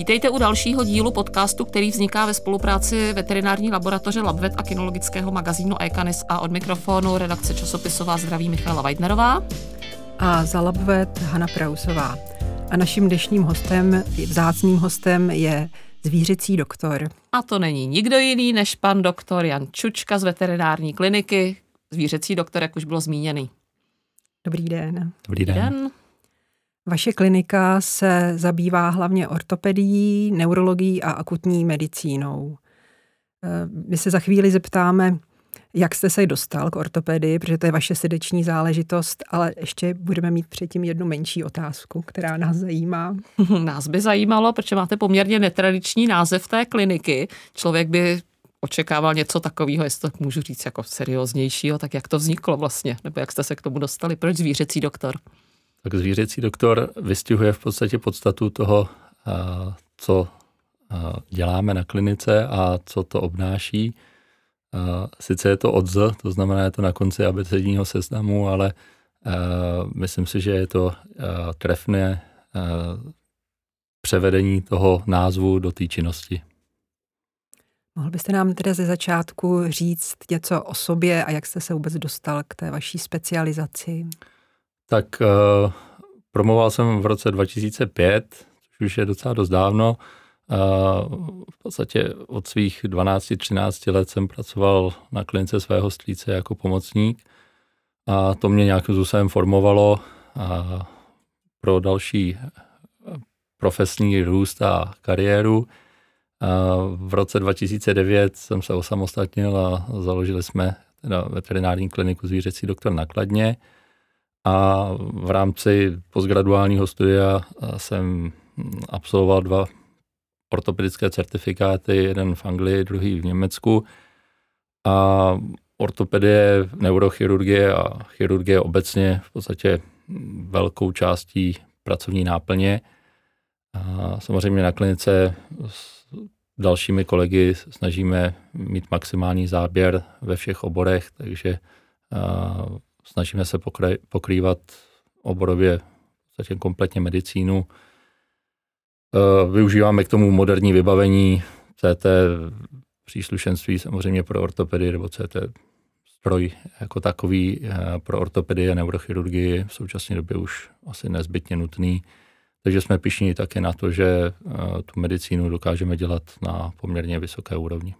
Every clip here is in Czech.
Vítejte u dalšího dílu podcastu, který vzniká ve spolupráci veterinární laboratoře Labvet a kinologického magazínu Ekanis a od mikrofonu redakce časopisová zdraví Michala Weidnerová. A za Labvet Hana Prausová. A naším dnešním hostem, vzácným hostem je zvířecí doktor. A to není nikdo jiný než pan doktor Jan Čučka z veterinární kliniky, zvířecí doktor, jak už bylo zmíněný. Dobrý den. Dobrý den. den. Vaše klinika se zabývá hlavně ortopedií, neurologií a akutní medicínou. Eh, my se za chvíli zeptáme, jak jste se dostal k ortopedii, protože to je vaše srdeční záležitost, ale ještě budeme mít předtím jednu menší otázku, která nás zajímá. Nás by zajímalo, protože máte poměrně netradiční název té kliniky. Člověk by očekával něco takového, jestli to můžu říct jako serióznějšího, tak jak to vzniklo vlastně, nebo jak jste se k tomu dostali, proč zvířecí doktor? Tak zvířecí doktor vystihuje v podstatě podstatu toho, co děláme na klinice a co to obnáší. Sice je to odz, to znamená, je to na konci abecedního seznamu, ale myslím si, že je to trefné převedení toho názvu do té činnosti. Mohl byste nám tedy ze začátku říct něco o sobě a jak jste se vůbec dostal k té vaší specializaci? Tak uh, promoval jsem v roce 2005, což už je docela dost dávno. Uh, v podstatě od svých 12-13 let jsem pracoval na klinice svého strýce jako pomocník a to mě nějakým způsobem formovalo uh, pro další profesní růst a kariéru. V roce 2009 jsem se osamostatnil a založili jsme teda veterinární kliniku zvířecí doktor nakladně a v rámci postgraduálního studia jsem absolvoval dva ortopedické certifikáty, jeden v Anglii, druhý v Německu a ortopedie, neurochirurgie a chirurgie obecně v podstatě velkou částí pracovní náplně. A samozřejmě na klinice dalšími kolegy snažíme mít maximální záběr ve všech oborech, takže snažíme se pokrývat oborově zatím kompletně medicínu. Využíváme k tomu moderní vybavení, CT příslušenství samozřejmě pro ortopedii nebo CT stroj jako takový pro ortopedii a neurochirurgii v současné době už asi nezbytně nutný. Takže jsme pišní také na to, že eh, tu medicínu dokážeme dělat na poměrně vysoké úrovni.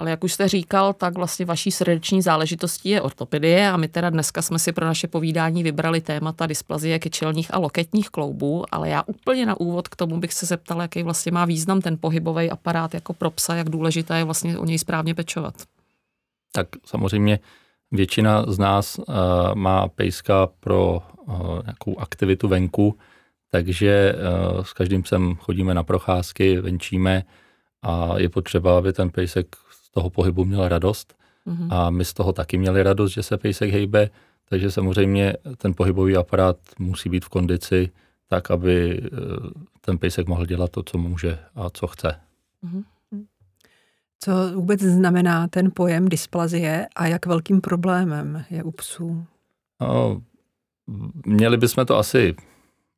Ale jak už jste říkal, tak vlastně vaší srdeční záležitostí je ortopedie a my teda dneska jsme si pro naše povídání vybrali témata dysplazie kyčelních a loketních kloubů, ale já úplně na úvod k tomu bych se zeptala, jaký vlastně má význam ten pohybový aparát jako pro psa, jak důležité je vlastně o něj správně pečovat. Tak samozřejmě většina z nás uh, má pejska pro uh, nějakou aktivitu venku, takže uh, s každým sem chodíme na procházky, venčíme a je potřeba, aby ten pejsek z toho pohybu měl radost. Mm-hmm. A my z toho taky měli radost, že se pejsek hejbe, takže samozřejmě ten pohybový aparát musí být v kondici tak, aby uh, ten pejsek mohl dělat to, co může a co chce. Mm-hmm. Co vůbec znamená ten pojem dysplazie a jak velkým problémem je u psů? No, měli bychom to asi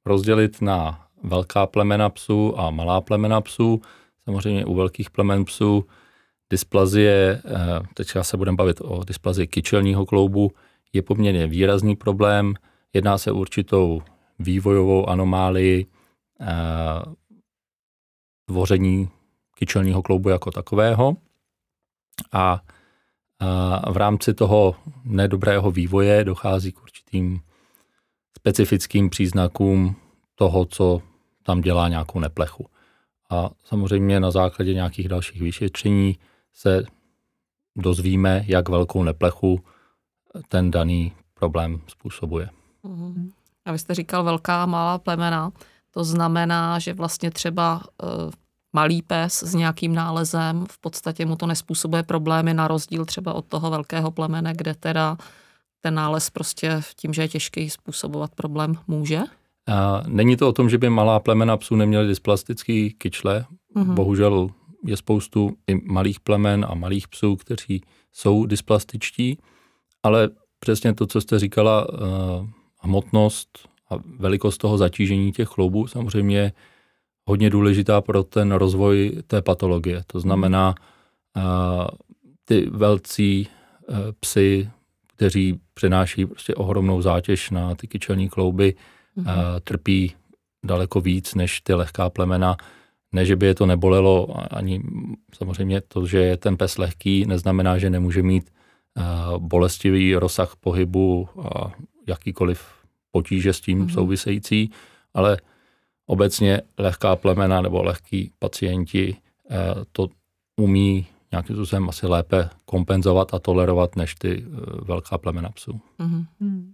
rozdělit na velká plemena psů a malá plemena psů. Samozřejmě u velkých plemen psů dysplazie, eh, teďka se budeme bavit o dysplazii kyčelního kloubu, je poměrně výrazný problém. Jedná se určitou vývojovou anomálii eh, tvoření kyčelního kloubu jako takového. A v rámci toho nedobrého vývoje dochází k určitým specifickým příznakům toho, co tam dělá nějakou neplechu. A samozřejmě na základě nějakých dalších vyšetření se dozvíme, jak velkou neplechu ten daný problém způsobuje. Mm-hmm. A vy jste říkal velká a malá plemena. To znamená, že vlastně třeba e, malý pes s nějakým nálezem v podstatě mu to nespůsobuje problémy na rozdíl třeba od toho velkého plemene, kde teda ten nález prostě tím, že je těžký způsobovat problém, může? A není to o tom, že by malá plemena psů neměly dysplastický kyčle. Mm-hmm. Bohužel je spoustu i malých plemen a malých psů, kteří jsou dysplastičtí, ale přesně to, co jste říkala, uh, hmotnost a velikost toho zatížení těch kloubů samozřejmě hodně důležitá pro ten rozvoj té patologie. To znamená, ty velcí psy, kteří přenáší prostě ohromnou zátěž na ty kyčelní klouby, mm-hmm. trpí daleko víc než ty lehká plemena. Ne, že by je to nebolelo, ani samozřejmě to, že je ten pes lehký, neznamená, že nemůže mít bolestivý rozsah pohybu a jakýkoliv potíže s tím mm-hmm. související, ale obecně lehká plemena nebo lehký pacienti to umí nějakým způsobem asi lépe kompenzovat a tolerovat než ty velká plemena psů. Mm-hmm.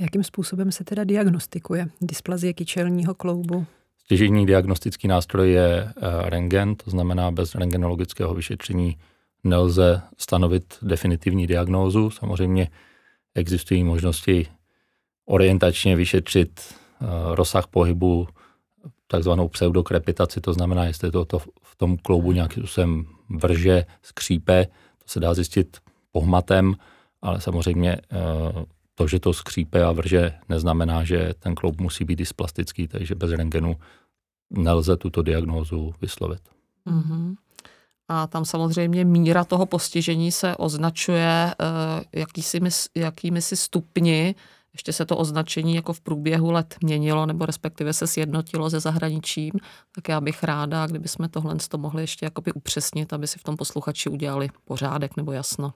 Jakým způsobem se teda diagnostikuje dysplazie kyčelního kloubu? Stěžení diagnostický nástroj je eh, rengen, to znamená bez rengenologického vyšetření nelze stanovit definitivní diagnózu. Samozřejmě existují možnosti orientačně vyšetřit eh, rozsah pohybu, takzvanou pseudokrepitaci, to znamená, jestli to, to v tom kloubu nějakým způsobem vrže, skřípe, to se dá zjistit pohmatem, ale samozřejmě eh, to, že to skřípe a vrže, neznamená, že ten kloub musí být dysplastický, takže bez rentgenu nelze tuto diagnózu vyslovit. Mm-hmm. A tam samozřejmě míra toho postižení se označuje uh, jakýsi, jakými si stupni. Ještě se to označení jako v průběhu let měnilo, nebo respektive se sjednotilo se zahraničím. Tak já bych ráda, kdyby jsme tohle to mohli ještě jakoby upřesnit, aby si v tom posluchači udělali pořádek nebo jasno.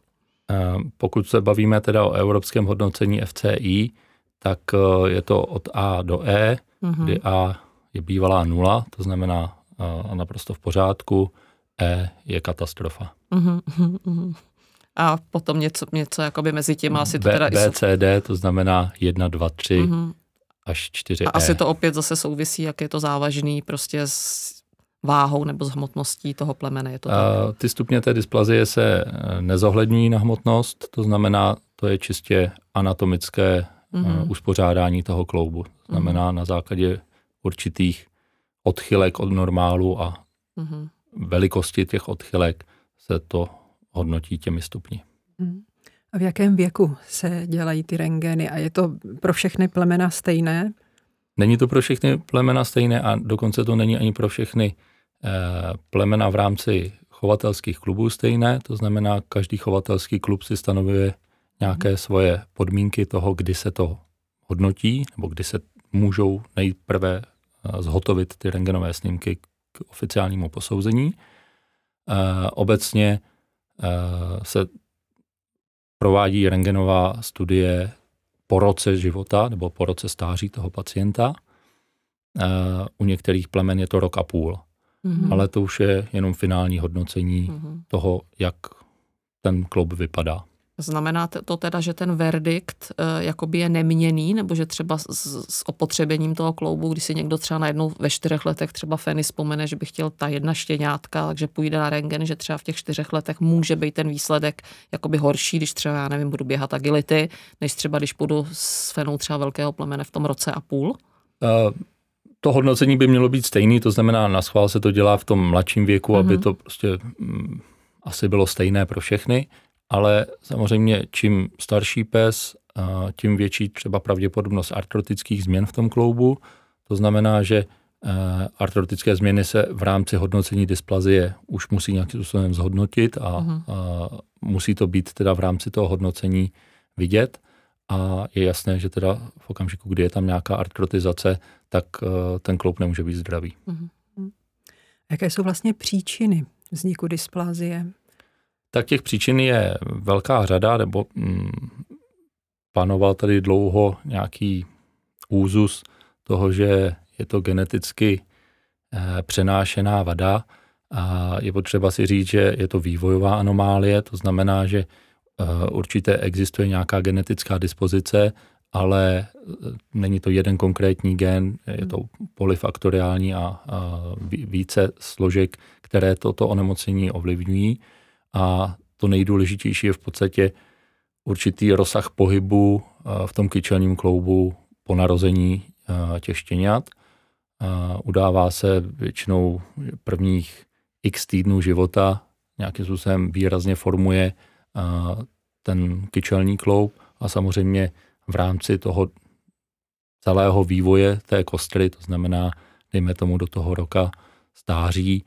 Pokud se bavíme teda o evropském hodnocení FCI, tak eh, je to od A do E, mm-hmm. kdy A je bývalá nula, to znamená eh, naprosto v pořádku, E je katastrofa. Mm-hmm. A potom něco, něco jakoby mezi těma asi to teda... B, C, D, to znamená 1, 2, 3 mm-hmm. až 4 A E. asi to opět zase souvisí, jak je to závažný prostě s váhou nebo s hmotností toho plemene. Je to tak? Ty stupně té dysplazie se eh, nezohlední na hmotnost, to znamená, to je čistě anatomické mm-hmm. uspořádání toho kloubu. To znamená mm-hmm. na základě určitých odchylek od normálu a mm-hmm. velikosti těch odchylek se to hodnotí těmi stupni. Mm. A v jakém věku se dělají ty rengény a je to pro všechny plemena stejné? Není to pro všechny plemena stejné a dokonce to není ani pro všechny eh, plemena v rámci chovatelských klubů stejné, to znamená, každý chovatelský klub si stanovuje nějaké hmm. svoje podmínky toho, kdy se to hodnotí, nebo kdy se můžou nejprve eh, zhotovit ty rengenové snímky k oficiálnímu posouzení. Eh, obecně se provádí rengenová studie po roce života nebo po roce stáří toho pacienta. U některých plemen je to rok a půl. Mm-hmm. Ale to už je jenom finální hodnocení mm-hmm. toho, jak ten kloub vypadá. Znamená to teda, že ten verdikt uh, jakoby je neměný, nebo že třeba s, s opotřebením toho kloubu, když si někdo třeba najednou ve čtyřech letech třeba Feny vzpomene, že by chtěl ta jedna štěňátka, takže půjde na rengen, že třeba v těch čtyřech letech může být ten výsledek jakoby horší, když třeba, já nevím, budu běhat agility, než třeba když půjdu s Fenou třeba velkého plemene v tom roce a půl? Uh, to hodnocení by mělo být stejný, to znamená, na schvál se to dělá v tom mladším věku, mm-hmm. aby mhm. to prostě mm, asi bylo stejné pro všechny ale samozřejmě čím starší pes, tím větší třeba pravděpodobnost artrotických změn v tom kloubu. To znamená, že artrotické změny se v rámci hodnocení dysplazie už musí nějakým způsobem zhodnotit a, uh-huh. a musí to být teda v rámci toho hodnocení vidět. A je jasné, že teda v okamžiku, kdy je tam nějaká artrotizace, tak ten kloub nemůže být zdravý. Uh-huh. Jaké jsou vlastně příčiny vzniku dysplazie? Tak těch příčin je velká řada, nebo mm, panoval tady dlouho nějaký úzus toho, že je to geneticky e, přenášená vada a je potřeba si říct, že je to vývojová anomálie, to znamená, že e, určitě existuje nějaká genetická dispozice, ale eh, není to jeden konkrétní gen, je to polyfaktoriální a, a více složek, které toto onemocnění ovlivňují a to nejdůležitější je v podstatě určitý rozsah pohybu eh, v tom kyčelním kloubu po narození eh, těch štěňat. Udává se většinou prvních x týdnů života, nějakým způsobem výrazně formuje eh, ten kyčelní kloub a samozřejmě v rámci toho celého vývoje té kostry, to znamená dejme tomu do toho roka stáří,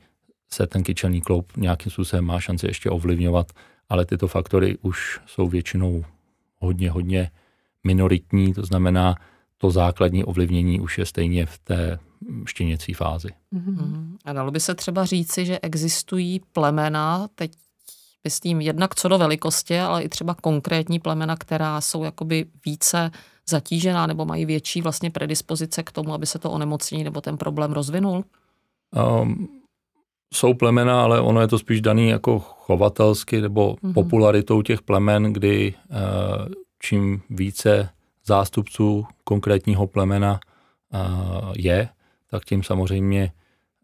se ten kyčelní kloub nějakým způsobem má šanci ještě ovlivňovat, ale tyto faktory už jsou většinou hodně, hodně minoritní, to znamená, to základní ovlivnění už je stejně v té štěněcí fázi. Mm-hmm. A dalo by se třeba říci, že existují plemena, teď myslím jednak co do velikosti, ale i třeba konkrétní plemena, která jsou jakoby více zatížená nebo mají větší vlastně predispozice k tomu, aby se to onemocnění nebo ten problém rozvinul? Um, jsou plemena, ale ono je to spíš daný jako chovatelsky nebo mm-hmm. popularitou těch plemen, kdy uh, čím více zástupců konkrétního plemena uh, je, tak tím samozřejmě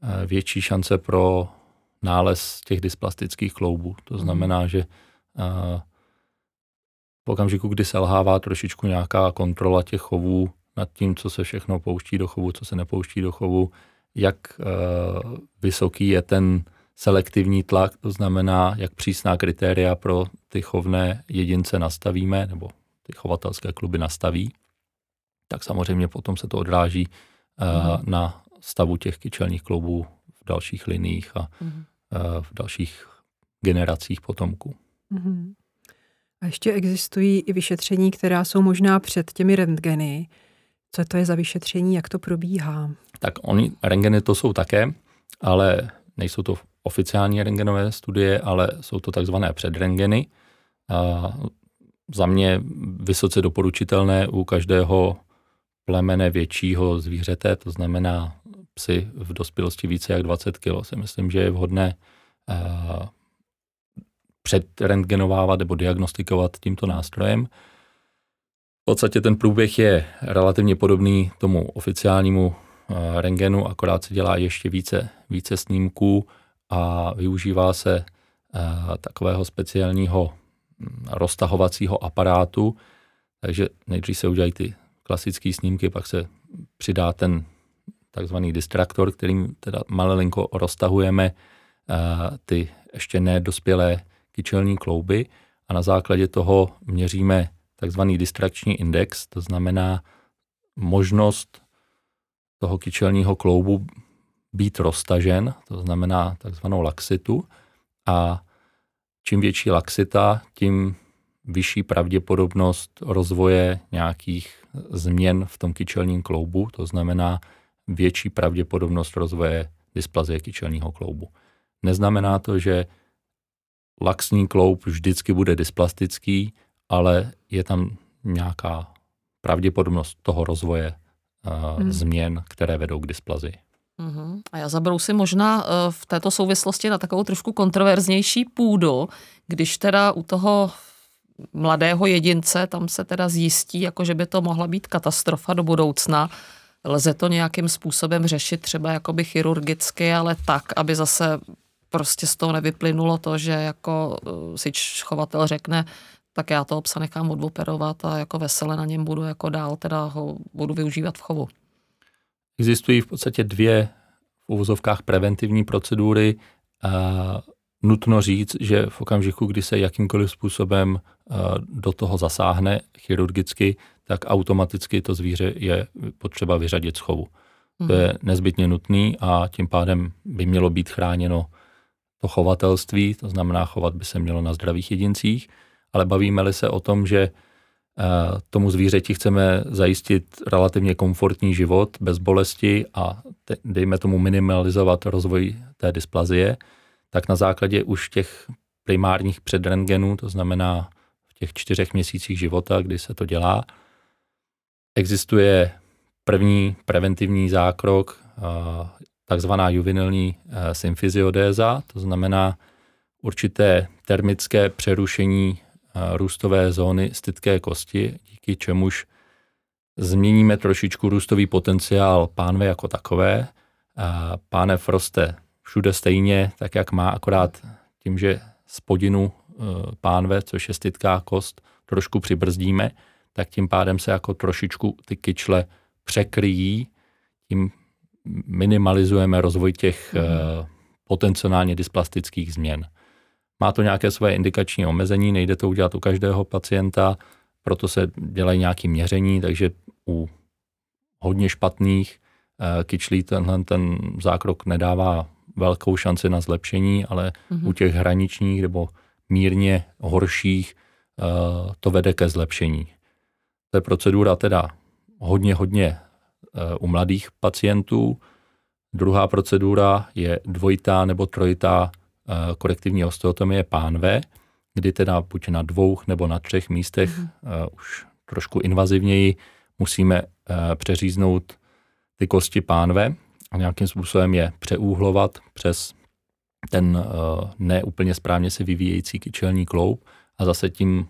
uh, větší šance pro nález těch dysplastických kloubů. To mhm. znamená, že v okamžiku, kdy selhává trošičku nějaká kontrola těch chovů nad tím, co se všechno pouští do chovu, co se nepouští do chovu, jak uh, vysoký je ten selektivní tlak, to znamená, jak přísná kritéria pro ty chovné jedince nastavíme, nebo ty chovatelské kluby nastaví, tak samozřejmě potom se to odráží mm. na stavu těch kyčelních kloubů v dalších liních a mm. v dalších generacích potomků. Mm. A ještě existují i vyšetření, která jsou možná před těmi rentgeny. Co to je za vyšetření, jak to probíhá? Tak oni, rentgeny to jsou také, ale nejsou to oficiální rengenové studie, ale jsou to takzvané předrengeny. A za mě vysoce doporučitelné u každého plemene většího zvířete, to znamená psy v dospělosti více jak 20 kg, si myslím, že je vhodné předrentgenovávat nebo diagnostikovat tímto nástrojem. V podstatě ten průběh je relativně podobný tomu oficiálnímu rengenu, akorát se dělá ještě více, více snímků a využívá se eh, takového speciálního hm, roztahovacího aparátu, takže nejdřív se udělají ty klasické snímky, pak se přidá ten takzvaný distraktor, kterým teda malinko roztahujeme eh, ty ještě nedospělé kyčelní klouby. A na základě toho měříme takzvaný distrakční index, to znamená možnost toho kyčelního kloubu být roztažen, to znamená takzvanou laxitu a čím větší laxita, tím vyšší pravděpodobnost rozvoje nějakých změn v tom kyčelním kloubu, to znamená větší pravděpodobnost rozvoje dysplazie kyčelního kloubu. Neznamená to, že laxní kloub vždycky bude dysplastický, ale je tam nějaká pravděpodobnost toho rozvoje hmm. změn, které vedou k dysplazii. Uh-huh. A já si možná uh, v této souvislosti na takovou trošku kontroverznější půdu, když teda u toho mladého jedince tam se teda zjistí, jako že by to mohla být katastrofa do budoucna. Lze to nějakým způsobem řešit třeba jakoby chirurgicky, ale tak, aby zase prostě z toho nevyplynulo to, že jako eh, si chovatel řekne, tak já toho psa nechám odoperovat a jako vesele na něm budu jako dál, teda ho budu využívat v chovu. Existují v podstatě dvě v uvozovkách preventivní procedury. A nutno říct, že v okamžiku, kdy se jakýmkoliv způsobem eh, do toho zasáhne chirurgicky, tak automaticky to zvíře je potřeba vyřadit z chovu. To je mhm. nezbytně nutný a tím pádem by mělo být chráněno to chovatelství, to znamená chovat by se mělo na zdravých jedincích, ale bavíme-li se o tom, že eh, tomu zvířeti chceme zajistit relativně komfortní život bez bolesti a dejme tomu minimalizovat rozvoj té dysplazie, tak na základě už těch primárních předrengenů, to znamená v těch čtyřech měsících života, kdy se to dělá, existuje první preventivní zákrok, takzvaná juvenilní eh, symfiziodéza, to znamená určité termické přerušení eh, růstové zóny stytké kosti, díky čemuž změníme trošičku růstový potenciál pánve jako takové. Pánev roste všude stejně, tak jak má, akorát tím, že spodinu eh, pánve, což je stytká kost, trošku přibrzdíme, tak tím pádem se jako trošičku ty kyčle překryjí, tím minimalizujeme rozvoj těch mm. potenciálně dysplastických změn. Má to nějaké své indikační omezení, nejde to udělat u každého pacienta, proto se dělají nějaké měření, takže u hodně špatných kyčlí tenhle ten zákrok nedává velkou šanci na zlepšení, ale mm-hmm. u těch hraničních nebo mírně horších to vede ke zlepšení. To je procedura teda hodně, hodně u mladých pacientů. Druhá procedura je dvojitá nebo trojitá korektivní osteotomie pánve, kdy teda buď na dvou nebo na třech místech mm-hmm. už trošku invazivněji musíme uh, přeříznout ty kosti pánve a nějakým způsobem je přeúhlovat přes ten neúplně správně se vyvíjející kyčelní kloub a zase tím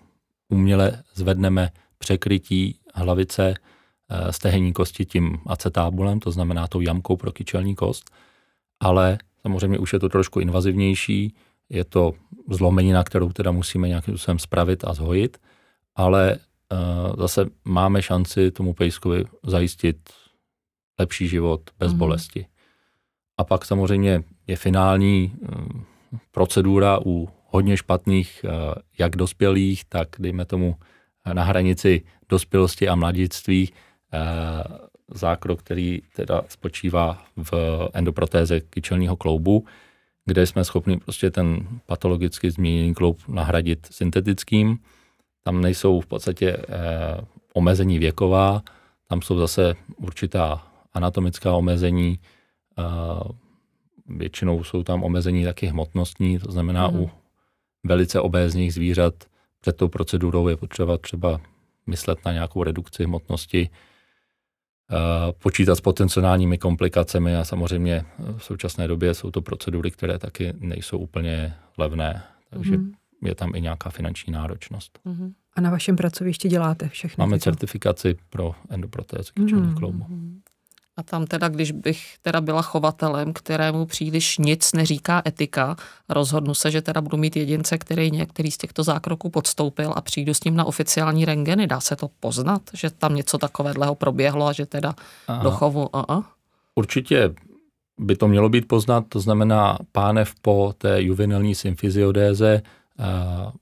uměle zvedneme překrytí hlavice stehenní kosti tím acetábulem, to znamená tou jamkou pro kyčelní kost, ale samozřejmě už je to trošku invazivnější, je to zlomenina, kterou teda musíme nějakým způsobem spravit a zhojit, ale uh, zase máme šanci tomu pejskovi zajistit lepší život bez mm. bolesti. A pak samozřejmě je finální uh, procedura u hodně špatných, uh, jak dospělých, tak dejme tomu na hranici dospělosti a mladictví, zákrok, který teda spočívá v endoprotéze kyčelního kloubu, kde jsme schopni prostě ten patologicky změněný kloub nahradit syntetickým. Tam nejsou v podstatě eh, omezení věková, tam jsou zase určitá anatomická omezení, eh, většinou jsou tam omezení taky hmotnostní, to znamená mm. u velice obézních zvířat před tou procedurou je potřeba třeba myslet na nějakou redukci hmotnosti, počítat s potenciálními komplikacemi a samozřejmě v současné době jsou to procedury, které taky nejsou úplně levné, takže mm-hmm. je tam i nějaká finanční náročnost. Mm-hmm. A na vašem pracovišti děláte všechno? Máme tyto? certifikaci pro endoprotézu kyčelních mm-hmm. kloubů. A tam teda, když bych teda byla chovatelem, kterému příliš nic neříká etika, rozhodnu se, že teda budu mít jedince, který některý z těchto zákroků podstoupil a přijdu s ním na oficiální rengeny, dá se to poznat, že tam něco takového proběhlo a že teda Aha. do chovu... Uh-uh. Určitě by to mělo být poznat, to znamená pánev po té juvenilní symfiziodéze uh,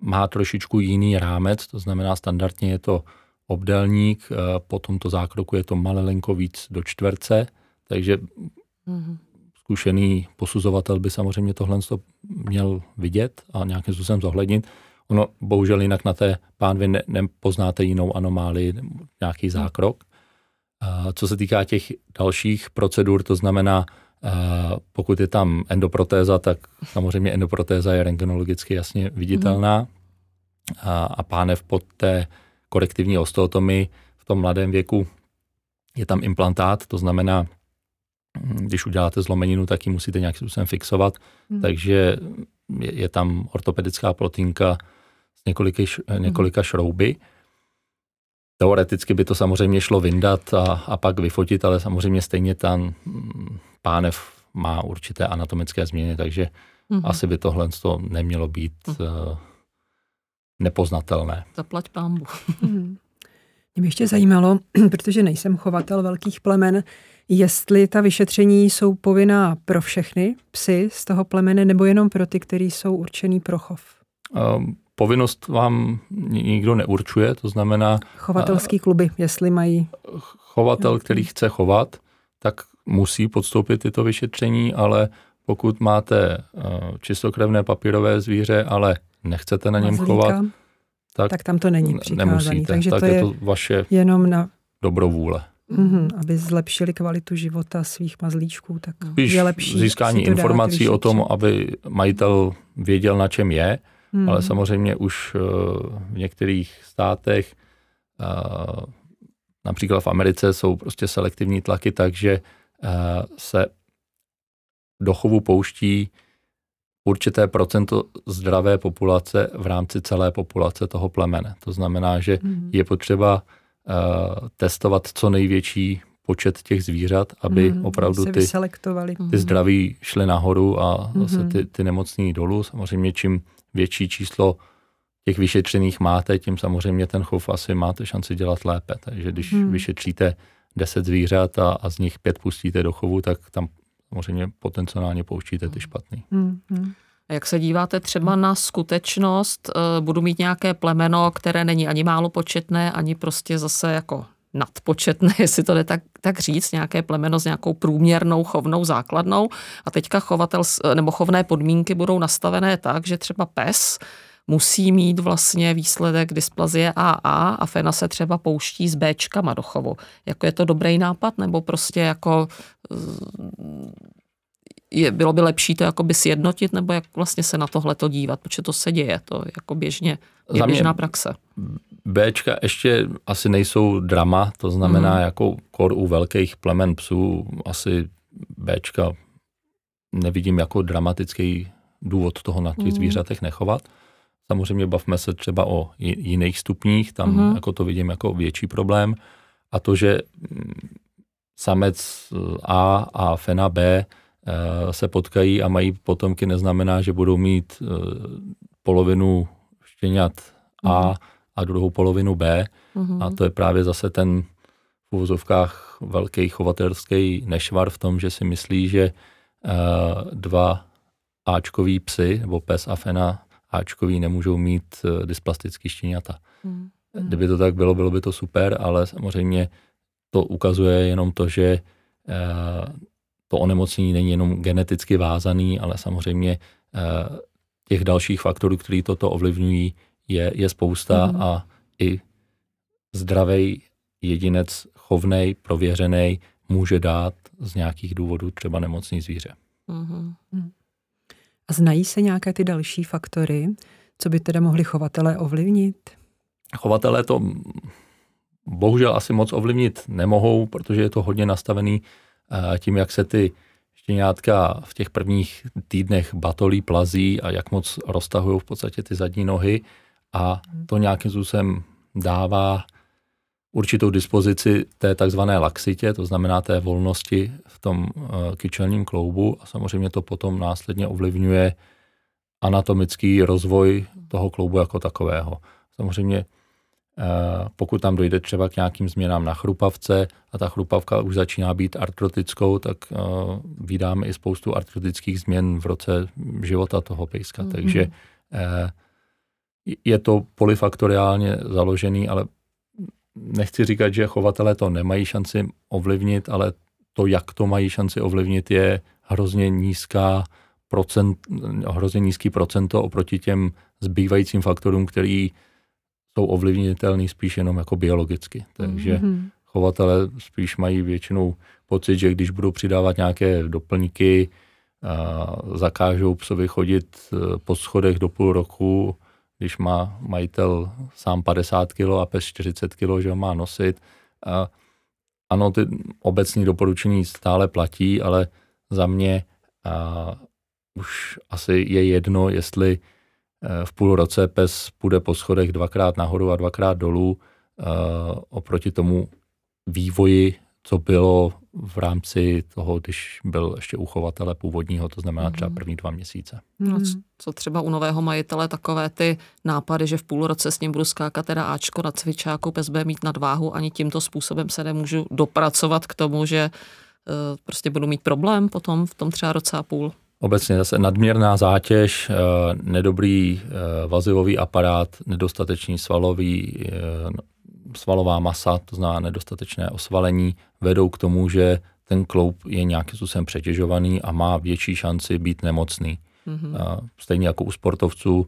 má trošičku jiný rámec, to znamená standardně je to obdelník, eh, po tomto zákroku je to malelinko víc do čtverce, takže mm-hmm. zkušený posuzovatel by samozřejmě tohle měl vidět a nějakým způsobem zohlednit. Ono bohužel jinak na té pánvi ne, nepoznáte jinou anomálii, nějaký mhm. zákrok. A co se týká těch dalších procedur, to znamená, eh, pokud je tam endoprotéza, tak samozřejmě endoprotéza je rengenologicky jasně viditelná mm-hmm. a, a pánev pod té korektivní osteotomy v tom mladém věku je tam implantát, to znamená, když uděláte zlomeninu, tak ji musíte nějakým způsobem fixovat, hmm. takže je, je tam ortopedická plotinka s několika, hmm. několika šrouby. Teoreticky by to samozřejmě šlo vyndat a, a pak vyfotit, ale samozřejmě stejně tam pánev má určité anatomické změny, takže hmm. asi by tohle nemělo být hmm nepoznatelné. Zaplať pámbu. Hmm. Mě by ještě zajímalo, protože nejsem chovatel velkých plemen, jestli ta vyšetření jsou povinná pro všechny psy z toho plemene, nebo jenom pro ty, kteří jsou určený pro chov? Um, povinnost vám nikdo neurčuje, to znamená... Chovatelský kluby, jestli mají... Chovatel, který chce chovat, tak musí podstoupit tyto vyšetření, ale pokud máte uh, čistokrevné papírové zvíře, ale nechcete na něm Mazlíka, chovat, tak, tak tam to není. Nemusíte, takže tak to je, to vaše jenom na dobrovůle. Mm-hmm, aby zlepšili kvalitu života svých mazlíčků, tak Spíš je lepší získání informací o tom, aby majitel věděl, na čem je, mm. ale samozřejmě už eh, v některých státech, eh, například v Americe, jsou prostě selektivní tlaky, takže eh, se do chovu pouští určité procento zdravé populace v rámci celé populace toho plemene. To znamená, že mm. je potřeba uh, testovat co největší počet těch zvířat, aby mm, opravdu ty, ty zdraví šly nahoru a mm. zase ty, ty nemocní dolů. Samozřejmě čím větší číslo těch vyšetřených máte, tím samozřejmě ten chov asi máte šanci dělat lépe. Takže když mm. vyšetříte 10 zvířat a, a z nich pět pustíte do chovu, tak tam samozřejmě potenciálně pouštíte ty špatný. Mm-hmm. Jak se díváte třeba na skutečnost, eh, budu mít nějaké plemeno, které není ani málo početné, ani prostě zase jako nadpočetné, jestli to jde tak, tak říct, nějaké plemeno s nějakou průměrnou chovnou základnou a teďka chovatel, nebo chovné podmínky budou nastavené tak, že třeba pes musí mít vlastně výsledek dysplazie AA a fena se třeba pouští s Bčkama do chovu. Jako je to dobrý nápad, nebo prostě jako je, bylo by lepší to jakoby sjednotit, nebo jak vlastně se na tohle to dívat, protože to se děje, to je jako běžně, je běžná praxe. Bčka ještě asi nejsou drama, to znamená mm. jako kor u velkých plemen psů asi Bčka nevidím jako dramatický důvod toho na těch mm. zvířatech nechovat. Samozřejmě bavme se třeba o jiných stupních, tam mm. jako to vidím jako větší problém. A to, že mm, samec A a fena B Eh, se potkají a mají potomky, neznamená, že budou mít eh, polovinu štěňat A mhm. a druhou polovinu B. Mm-hmm. A to je právě zase ten v uvozovkách velký chovatelský nešvar v tom, že si myslí, že eh, dva Ačkový psy, nebo pes a fena Ačkový nemůžou mít dysplastický štěňata. Mm. Kdyby to tak bylo, bylo by to super, ale samozřejmě to ukazuje jenom to, že to onemocnění není jenom geneticky vázaný, ale samozřejmě eh, těch dalších faktorů, které toto ovlivňují, je, je spousta mm. a i zdravý jedinec, chovnej, prověřený, může dát z nějakých důvodů třeba nemocný zvíře. Mm-hmm. A znají se nějaké ty další faktory, co by teda mohli chovatelé ovlivnit? Chovatelé to bohužel asi moc ovlivnit nemohou, protože je to hodně nastavený tím, jak se ty štěňátka v těch prvních týdnech batolí, plazí a jak moc roztahují v podstatě ty zadní nohy a to nějakým způsobem dává určitou dispozici té takzvané laxitě, to znamená té volnosti v tom eh, kyčelním kloubu a samozřejmě to potom následně ovlivňuje anatomický rozvoj toho kloubu jako takového. Samozřejmě Eh, pokud tam dojde třeba k nějakým změnám na chrupavce a ta chrupavka už začíná být artrotickou, tak eh, vydáme i spoustu artrotických změn v roce života toho pejska. Mm-hmm. Takže je to polyfaktoriálně založený, ale nechci říkat, že chovatelé to nemají šanci ovlivnit, ale to, jak to mají šanci ovlivnit, je hrozně nízká procent, hrozně nízký procento oproti těm zbývajícím faktorům, který jsou ovlivnitelný spíš jenom jako biologicky. Takže mm-hmm. chovatele spíš mají většinou pocit, že když budou přidávat nějaké doplňky, a zakážou psovi chodit e, po schodech do půl roku, když má majitel sám 50 kg a pes 40 kg, že ho má nosit. A ano, ty obecní doporučení stále platí, ale za mě a, už asi je jedno, jestli Eh, v půl roce pes půjde po schodech dvakrát nahoru a dvakrát dolů eh, oproti tomu vývoji, co bylo v rámci toho, když byl ještě uchovatele původního, to znamená třeba mhm. první dva měsíce. No, co třeba u nového majitele takové ty nápady, že v půl roce s ním budu skákat teda Ačko na cvičáku, pes bude mít nadváhu, ani tímto způsobem se nemůžu dopracovat k tomu, že uh, prostě budu mít problém potom v tom třeba roce a půl. Obecně zase nadměrná zátěž, eh, nedobrý eh, vazivový aparát, nedostatečný svalový, eh, svalová masa, to znamená nedostatečné osvalení, vedou k tomu, že ten kloub je nějakým způsobem přetěžovaný a má větší šanci být nemocný. Mm-hmm. Stejně jako u sportovců,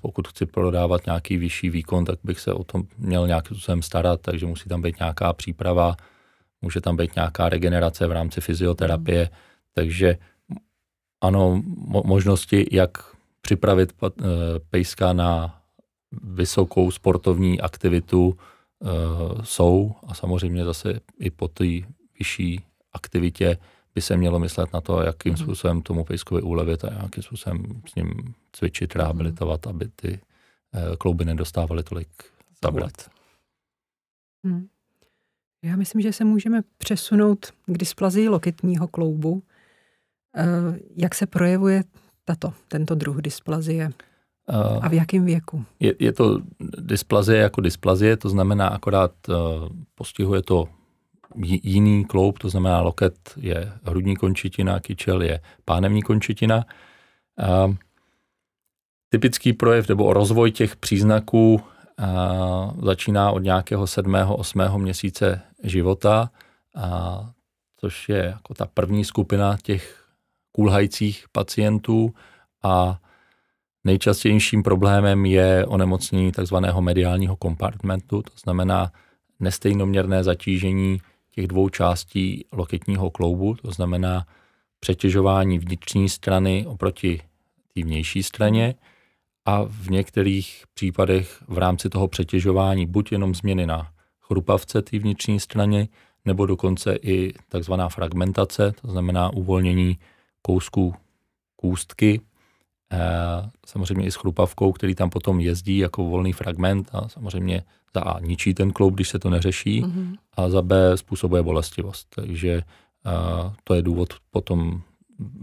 pokud chci prodávat nějaký vyšší výkon, tak bych se o tom měl nějakým způsobem starat, takže musí tam být nějaká příprava, může tam být nějaká regenerace v rámci fyzioterapie, mm. takže ano, mo- možnosti, jak připravit eh, pejska na vysokou sportovní aktivitu jsou a samozřejmě zase i po té vyšší aktivitě by se mělo myslet na to, jakým mm. způsobem tomu pejskovi ulevit a jakým způsobem s ním cvičit, rehabilitovat, aby ty e, klouby nedostávaly tolik tablet. Hmm. Já myslím, že se můžeme přesunout k dysplazii loketního kloubu. Eh, jak se projevuje tato, tento druh dysplazie? A v jakém věku? Je, je to dysplazie jako dysplazie, to znamená akorát uh, postihuje to jiný kloub, to znamená loket je hrudní končitina, kyčel je pánevní končitina. Uh, typický projev nebo rozvoj těch příznaků začíná od nějakého sedmého, osmého měsíce života, a což je jako ta první skupina těch kulhajících pacientů a nejčastějším problémem je onemocnění takzvaného mediálního kompartmentu, to znamená nestejnoměrné zatížení těch dvou částí loketního kloubu, to znamená přetěžování vnitřní strany oproti té vnější straně a v některých případech v rámci toho přetěžování buď jenom změny na chrupavce té vnitřní straně, nebo dokonce i takzvaná fragmentace, to znamená uvolnění kousků kůstky, samozřejmě i s chrupavkou, který tam potom jezdí jako volný fragment a samozřejmě za A ničí ten kloub, když se to neřeší mm-hmm. a za B způsobuje bolestivost. Takže eh, to je důvod potom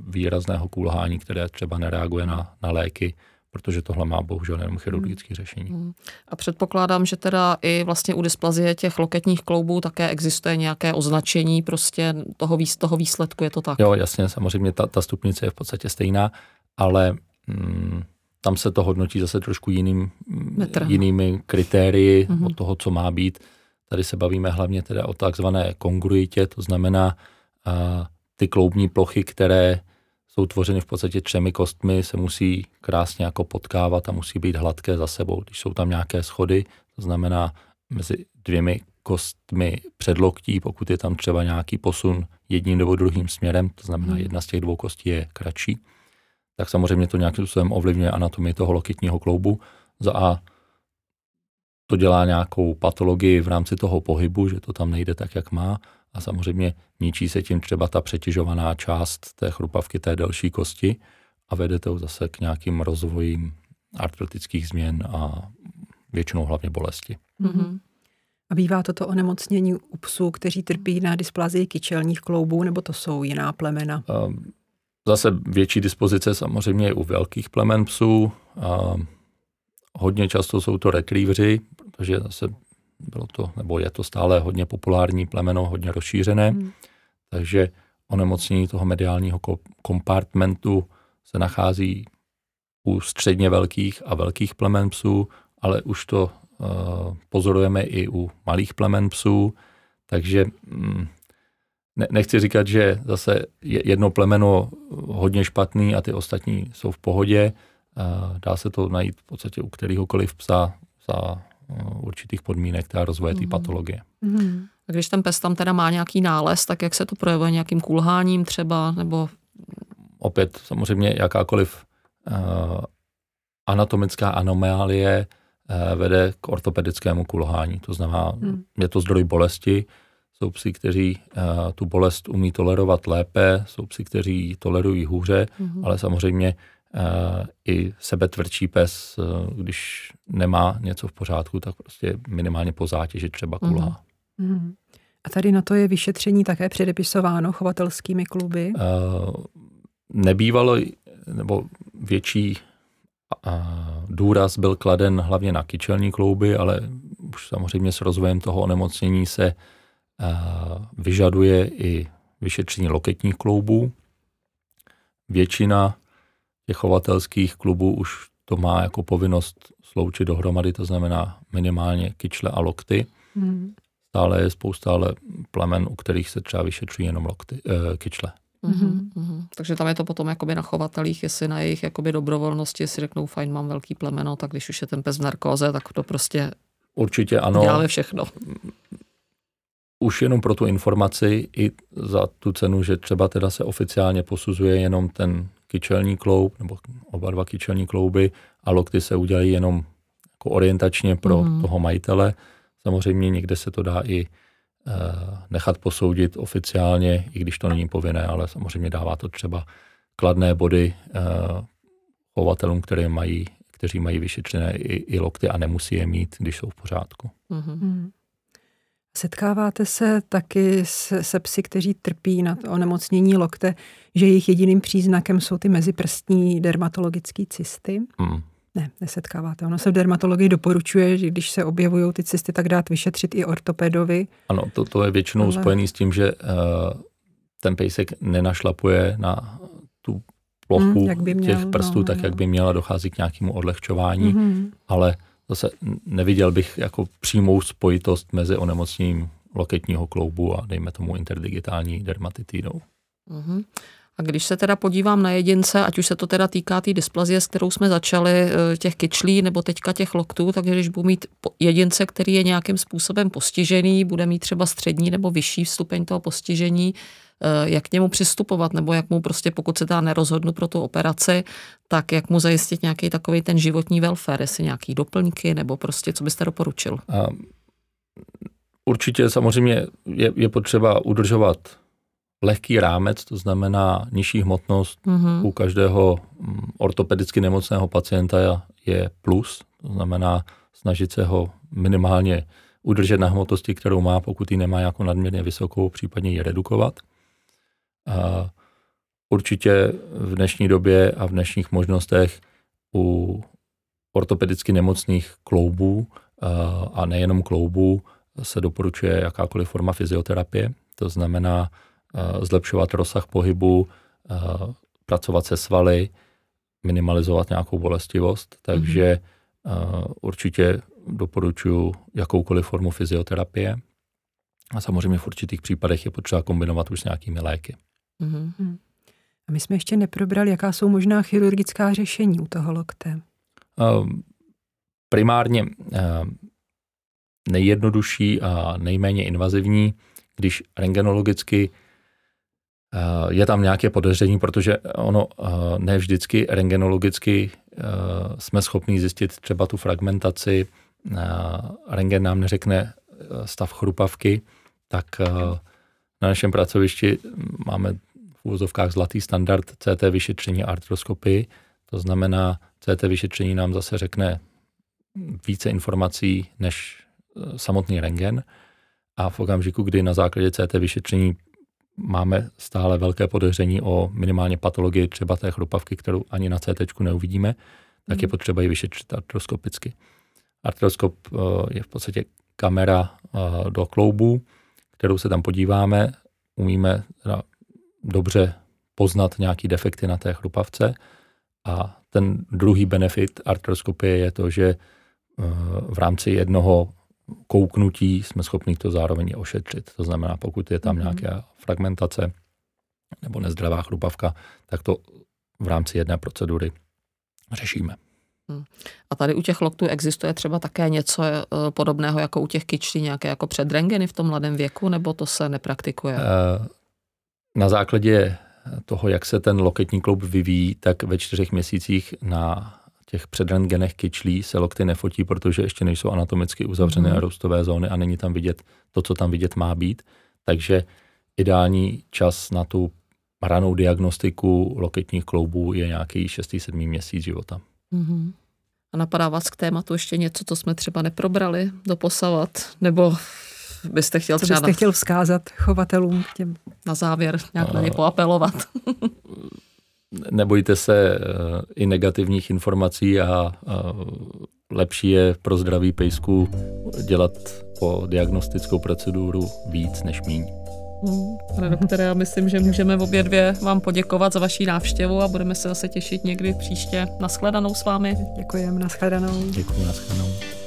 výrazného kulhání, které třeba nereaguje na, na léky, protože tohle má bohužel jenom chirurgické hmm. řešení. Hmm. A předpokládám, že teda i vlastně u dysplazie těch loketních kloubů také existuje nějaké označení prostě toho, výs, toho výsledku, je to tak? Jo, jasně, samozřejmě ta, ta stupnice je v podstatě stejná, ale mm, tam se to hodnotí zase trošku jiným, jinými kritérii hmm. od toho, co má být. Tady se bavíme hlavně teda o takzvané kongruitě, to znamená a, ty kloubní plochy, které jsou tvořeny v podstatě třemi kostmi, se musí krásně jako potkávat a musí být hladké za sebou. Když jsou tam nějaké schody, to znamená mezi dvěmi kostmi předloktí, pokud je tam třeba nějaký posun jedním nebo druhým směrem, to znamená hmm. jedna z těch dvou kostí je kratší, tak samozřejmě to nějakým způsobem ovlivňuje anatomii toho lokitního kloubu. Za A to dělá nějakou patologii v rámci toho pohybu, že to tam nejde tak, jak má a samozřejmě ničí se tím třeba ta přetěžovaná část té chrupavky, té delší kosti a vede to zase k nějakým rozvojím artrotických změn a většinou hlavně bolesti. Mm-hmm. A bývá toto onemocnění u psů, kteří trpí na dysplazii kyčelních kloubů, nebo to jsou jiná plemena? Ehm, zase větší dispozice samozřejmě je u velkých plemen psů. A hodně často jsou to retrievři, protože zase bylo to, nebo je to stále hodně populární plemeno, hodně rozšířené, hmm. takže onemocnění toho mediálního kompartmentu se nachází u středně velkých a velkých plemen psů, ale už to uh, pozorujeme i u malých plemen psů, takže mm, ne, nechci říkat, že zase jedno plemeno hodně špatný a ty ostatní jsou v pohodě. Dá se to najít v podstatě u kteréhokoliv psa za Eh, určitých podmínek té rozvoje té mm. patologie. Mm. A když ten pes tam teda má nějaký nález, tak jak se to projevuje nějakým kulháním třeba, nebo... Opět samozřejmě jakákoliv uh, anatomická anomálie uh, vede k ortopedickému kulhání. To znamená, mm. je to zdroj bolesti, jsou psi, kteří uh, tu bolest umí tolerovat lépe, jsou psi, kteří tolerují hůře, mm. ale samozřejmě i sebe tvrdší pes, eh, když nemá něco v pořádku, tak prostě minimálně po zátěži třeba kulhá. Mm. Mm. A tady na to je vyšetření také předepisováno chovatelskými kluby? Uh, nebývalo, nebo větší uh, důraz byl kladen hlavně na kyčelní klouby, ale už samozřejmě s rozvojem toho onemocnění se uh, vyžaduje i vyšetření loketních kloubů. Většina těch chovatelských klubů už to má jako povinnost sloučit dohromady, to znamená minimálně kyčle a lokty. Hmm. Stále je spousta ale plemen, u kterých se třeba vyšetřují jenom lokty, e, kyčle. Mm-hmm. Mm-hmm. Takže tam je to potom jakoby na chovatelích, jestli na jejich jakoby dobrovolnosti si řeknou, fajn, mám velký plemeno, tak když už je ten pes v narkóze, tak to prostě Určitě ano. Děláme všechno. Už jenom pro tu informaci i za tu cenu, že třeba teda se oficiálně posuzuje jenom ten kyčelní kloub, nebo oba dva kyčelní klouby a lokty se udělají jenom jako orientačně pro mm. toho majitele. Samozřejmě někde se to dá i uh, nechat posoudit oficiálně, i když to není povinné, ale samozřejmě dává to třeba kladné body uh, chovatelům, které mají, kteří mají vyšetřené i, i lokty a nemusí je mít, když jsou v pořádku. Mm-hmm. Setkáváte se taky se, se psy, kteří trpí na onemocnění lokte, že jejich jediným příznakem jsou ty meziprstní dermatologické cysty? Hmm. Ne, nesetkáváte. Ono se v dermatologii doporučuje, že když se objevují ty cysty, tak dát vyšetřit i ortopedovi. Ano, to, to je většinou ale... spojený s tím, že uh, ten pejsek nenašlapuje na tu plochu hmm, jak by měl, těch prstů, no, tak, jo. jak by měla, dochází k nějakému odlehčování, hmm. ale zase neviděl bych jako přímou spojitost mezi onemocněním loketního kloubu a dejme tomu interdigitální dermatitidou. Mm-hmm. A když se teda podívám na jedince, ať už se to teda týká té tý dysplazie, s kterou jsme začali, eh, těch kyčlí nebo teďka těch loktů, takže když budu mít jedince, který je nějakým způsobem postižený, bude mít třeba střední nebo vyšší stupeň toho postižení, jak k němu přistupovat, nebo jak mu prostě, pokud se dá nerozhodnu pro tu operaci, tak jak mu zajistit nějaký takový ten životní welfare, jestli nějaký doplňky, nebo prostě, co byste doporučil? A určitě samozřejmě je, je potřeba udržovat lehký rámec, to znamená nižší hmotnost mm-hmm. u každého mm, ortopedicky nemocného pacienta je plus, to znamená snažit se ho minimálně udržet na hmotnosti, kterou má, pokud ji nemá jako nadměrně vysokou, případně ji redukovat. A určitě v dnešní době a v dnešních možnostech u ortopedicky nemocných kloubů a nejenom kloubů se doporučuje jakákoliv forma fyzioterapie, to znamená zlepšovat rozsah pohybu, pracovat se svaly, minimalizovat nějakou bolestivost, takže mm-hmm. určitě doporučuji jakoukoliv formu fyzioterapie a samozřejmě v určitých případech je potřeba kombinovat už s nějakými léky. Mm-hmm. A my jsme ještě neprobrali, jaká jsou možná chirurgická řešení u toho lokte. Primárně nejjednodušší a nejméně invazivní, když rengenologicky Eh, je tam nějaké podezření, protože ono eh, ne vždycky rengenologicky eh, jsme schopni zjistit třeba tu fragmentaci. Rengen nám neřekne stav chrupavky, tak na našem pracovišti máme v úvozovkách zlatý standard CT vyšetření artroskopii. To znamená, CT vyšetření nám zase řekne více informací než samotný rengen. A v okamžiku, kdy na základě CT vyšetření máme stále velké podezření o minimálně patologii třeba té chrupavky, kterou ani na CT neuvidíme, tak mm. je hmm. potřeba ji vyšetřit artroskopicky. Artroskop eh, je v podstatě kamera eh, do kloubu, kterou se tam podíváme, umíme dobře poznat nějaký defekty na té chrupavce a ten druhý benefit artroskopie je to, že eh, v rámci jednoho kouknutí jsme schopni to zároveň ošetřit. To znamená, pokud je tam mm-hmm. nějaká fragmentace nebo nezdravá chrupavka, tak to v rámci jedné procedury řešíme. Hmm. A tady u těch loktů existuje třeba také něco eh, podobného jako u těch kyčlí, nějaké jako předrengeny v tom mladém věku, nebo to se nepraktikuje? Eh, na základě toho, jak se ten loketní kloub vyvíjí, tak ve čtyřech měsících na těch předrentgenech kyčlí se lokty nefotí, protože ještě nejsou anatomicky uzavřené mm. rostové zóny a není tam vidět to, co tam vidět má být. Takže ideální čas na tu ranou diagnostiku loketních kloubů je nějaký 6-7 měsíc života. Mm-hmm. A napadá vás k tématu ještě něco, co jsme třeba neprobrali doposavat? Nebo byste chtěl co třeba... byste na... chtěl vzkázat chovatelům k těm... Na závěr nějak na ně poapelovat? nebojte se eh, i negativních informací a lepší je pro zdraví pejsku dělat po diagnostickou proceduru víc než míň. Hmm, pane doktore, já myslím, že můžeme v obě dvě vám poděkovat za vaši návštěvu a budeme se zase těšit někdy příště. Naschledanou s vámi. Děkujeme, naschledanou. Děkuji, naschledanou.